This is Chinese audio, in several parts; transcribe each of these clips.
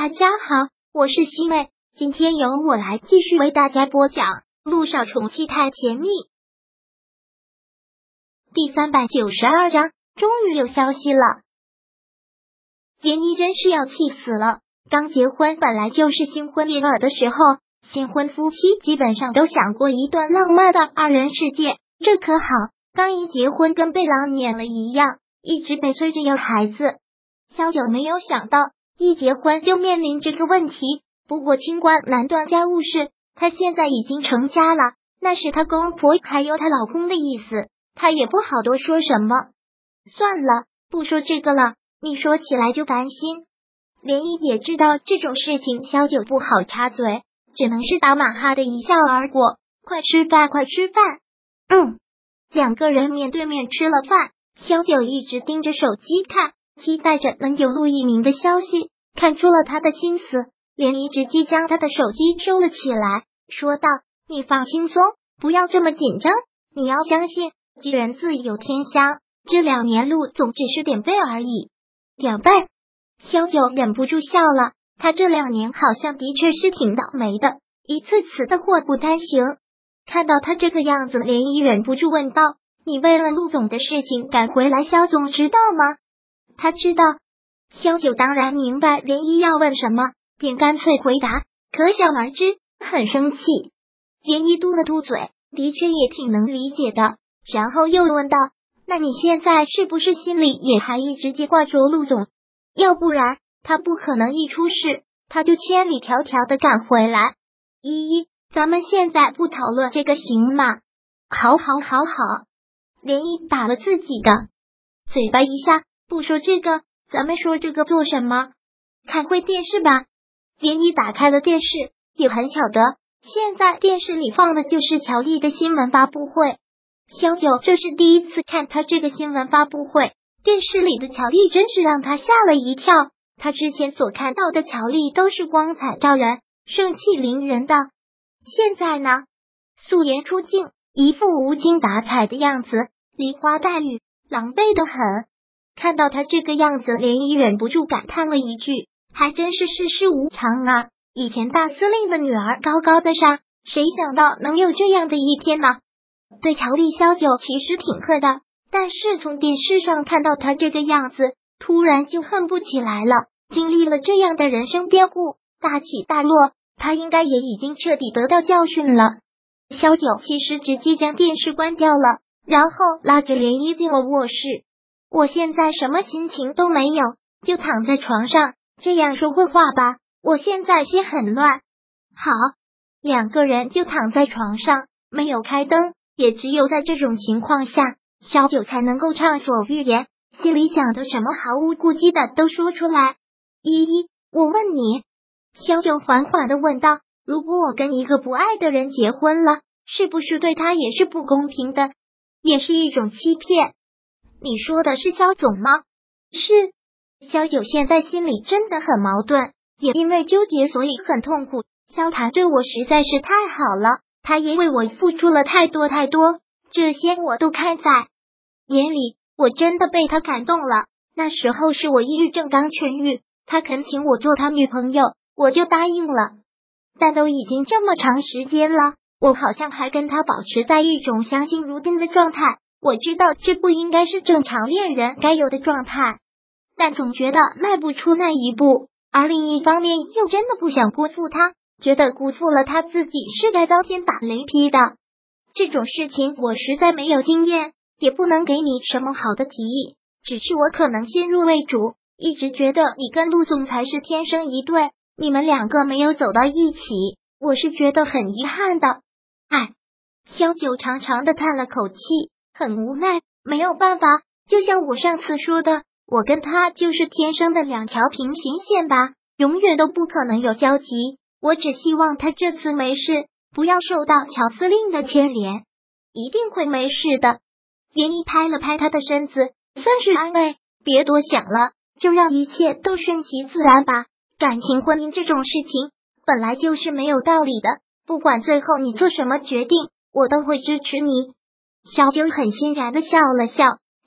大家好，我是西妹，今天由我来继续为大家播讲《路上宠妻太甜蜜》第三百九十二章。终于有消息了，连依真是要气死了。刚结婚本来就是新婚燕尔的时候，新婚夫妻基本上都想过一段浪漫的二人世界，这可好，刚一结婚跟被狼撵了一样，一直被催着要孩子。萧九没有想到。一结婚就面临这个问题。不过清官难断家务事，她现在已经成家了，那是她公婆还有她老公的意思，她也不好多说什么。算了，不说这个了。你说起来就烦心。连依也知道这种事情，萧九不好插嘴，只能是打马哈的一笑而过。快吃饭，快吃饭。嗯，两个人面对面吃了饭，萧九一直盯着手机看。期待着能有陆一鸣的消息，看出了他的心思，连一直接将他的手机收了起来，说道：“你放轻松，不要这么紧张。你要相信，吉人自有天相。这两年陆总只是点背而已。”点背，萧九忍不住笑了。他这两年好像的确是挺倒霉的，一次次的祸不单行。看到他这个样子，连依忍不住问道：“你为了陆总的事情赶回来，萧总知道吗？”他知道，萧九当然明白连依要问什么，便干脆回答，可想而知，很生气。连依嘟了嘟嘴，的确也挺能理解的。然后又问道：“那你现在是不是心里也还一直记挂着陆总？要不然他不可能一出事他就千里迢迢的赶回来。”依依，咱们现在不讨论这个行吗？好，好，好，好。连依打了自己的嘴巴一下。不说这个，咱们说这个做什么？看会电视吧。林一打开了电视，也很巧的，现在电视里放的就是乔丽的新闻发布会。萧九这是第一次看他这个新闻发布会，电视里的乔丽真是让他吓了一跳。他之前所看到的乔丽都是光彩照人、盛气凌人的，现在呢，素颜出镜，一副无精打采的样子，梨花带雨，狼狈的很。看到他这个样子，连依忍不住感叹了一句：“还真是世事无常啊！以前大司令的女儿高高的上，谁想到能有这样的一天呢？”对乔丽萧九其实挺恨的，但是从电视上看到他这个样子，突然就恨不起来了。经历了这样的人生变故，大起大落，他应该也已经彻底得到教训了。萧九其实直接将电视关掉了，然后拉着涟漪进了卧室。我现在什么心情都没有，就躺在床上这样说会话吧。我现在心很乱。好，两个人就躺在床上，没有开灯，也只有在这种情况下，小九才能够畅所欲言，心里想的什么毫无顾忌的都说出来。依依，我问你，小九缓缓的问道：如果我跟一个不爱的人结婚了，是不是对他也是不公平的，也是一种欺骗？你说的是肖总吗？是，肖九现在心里真的很矛盾，也因为纠结，所以很痛苦。肖谈对我实在是太好了，他也为我付出了太多太多，这些我都看在眼里。我真的被他感动了。那时候是我抑郁症刚痊愈，他恳请我做他女朋友，我就答应了。但都已经这么长时间了，我好像还跟他保持在一种相敬如宾的状态。我知道这不应该是正常恋人该有的状态，但总觉得迈不出那一步。而另一方面，又真的不想辜负他，觉得辜负了他自己是该遭天打雷劈的。这种事情我实在没有经验，也不能给你什么好的提议。只是我可能先入为主，一直觉得你跟陆总才是天生一对，你们两个没有走到一起，我是觉得很遗憾的。唉，萧九长长的叹了口气。很无奈，没有办法。就像我上次说的，我跟他就是天生的两条平行线吧，永远都不可能有交集。我只希望他这次没事，不要受到乔司令的牵连，一定会没事的。连依拍了拍他的身子，算是安慰。别多想了，就让一切都顺其自然吧。感情婚姻这种事情本来就是没有道理的，不管最后你做什么决定，我都会支持你。小九很欣然的笑了笑，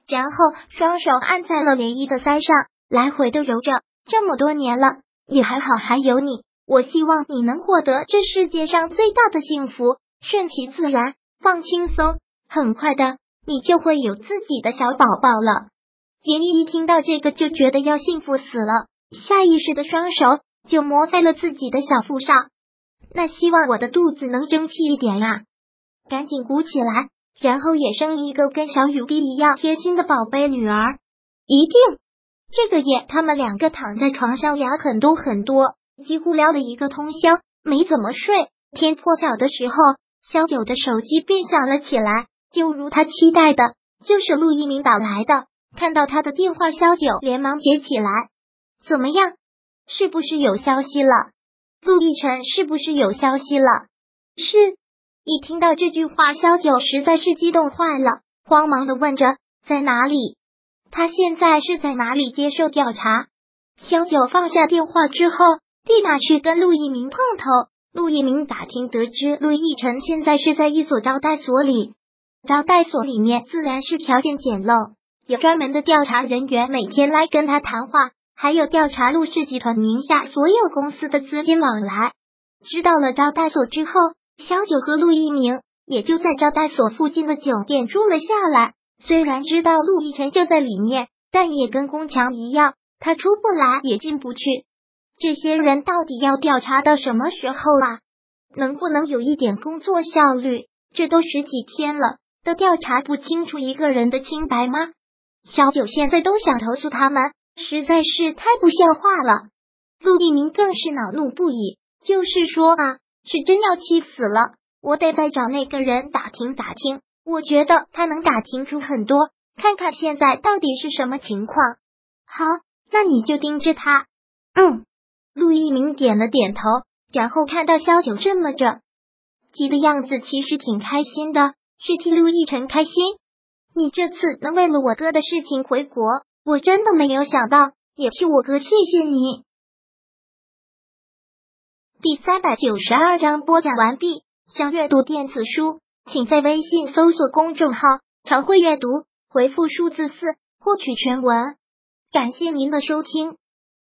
然后双手按在了涟漪的腮上，来回的揉着。这么多年了，也还好还有你。我希望你能获得这世界上最大的幸福，顺其自然，放轻松，很快的，你就会有自己的小宝宝了。田一一听到这个就觉得要幸福死了，下意识的双手就摸在了自己的小腹上。那希望我的肚子能争气一点呀，赶紧鼓起来，然后也生一个跟小雨滴一样贴心的宝贝女儿。一定，这个夜他们两个躺在床上聊很多很多，几乎聊了一个通宵，没怎么睡。天破晓的时候，小九的手机便响了起来，就如他期待的，就是陆一鸣打来的。看到他的电话，萧九连忙接起来。怎么样？是不是有消息了？陆亦辰是不是有消息了？是。一听到这句话，萧九实在是激动坏了，慌忙的问着：“在哪里？他现在是在哪里接受调查？”萧九放下电话之后，立马去跟陆一鸣碰头。陆一鸣打听得知，陆亦辰现在是在一所招待所里，招待所里面自然是条件简陋。有专门的调查人员每天来跟他谈话，还有调查陆氏集团名下所有公司的资金往来。知道了招待所之后，小九和陆一鸣也就在招待所附近的酒店住了下来。虽然知道陆亦辰就在里面，但也跟宫墙一样，他出不来也进不去。这些人到底要调查到什么时候啊？能不能有一点工作效率？这都十几天了，都调查不清楚一个人的清白吗？小九现在都想投诉他们，实在是太不像话了。陆一鸣更是恼怒不已，就是说啊，是真要气死了。我得再找那个人打听打听，我觉得他能打听出很多，看看现在到底是什么情况。好，那你就盯着他。嗯，陆一鸣点了点头，然后看到萧九这么着急的样子，其实挺开心的，是替陆亦辰开心。你这次能为了我哥的事情回国，我真的没有想到，也替我哥谢谢你。第三百九十二章播讲完毕。想阅读电子书，请在微信搜索公众号“常会阅读”，回复数字四获取全文。感谢您的收听。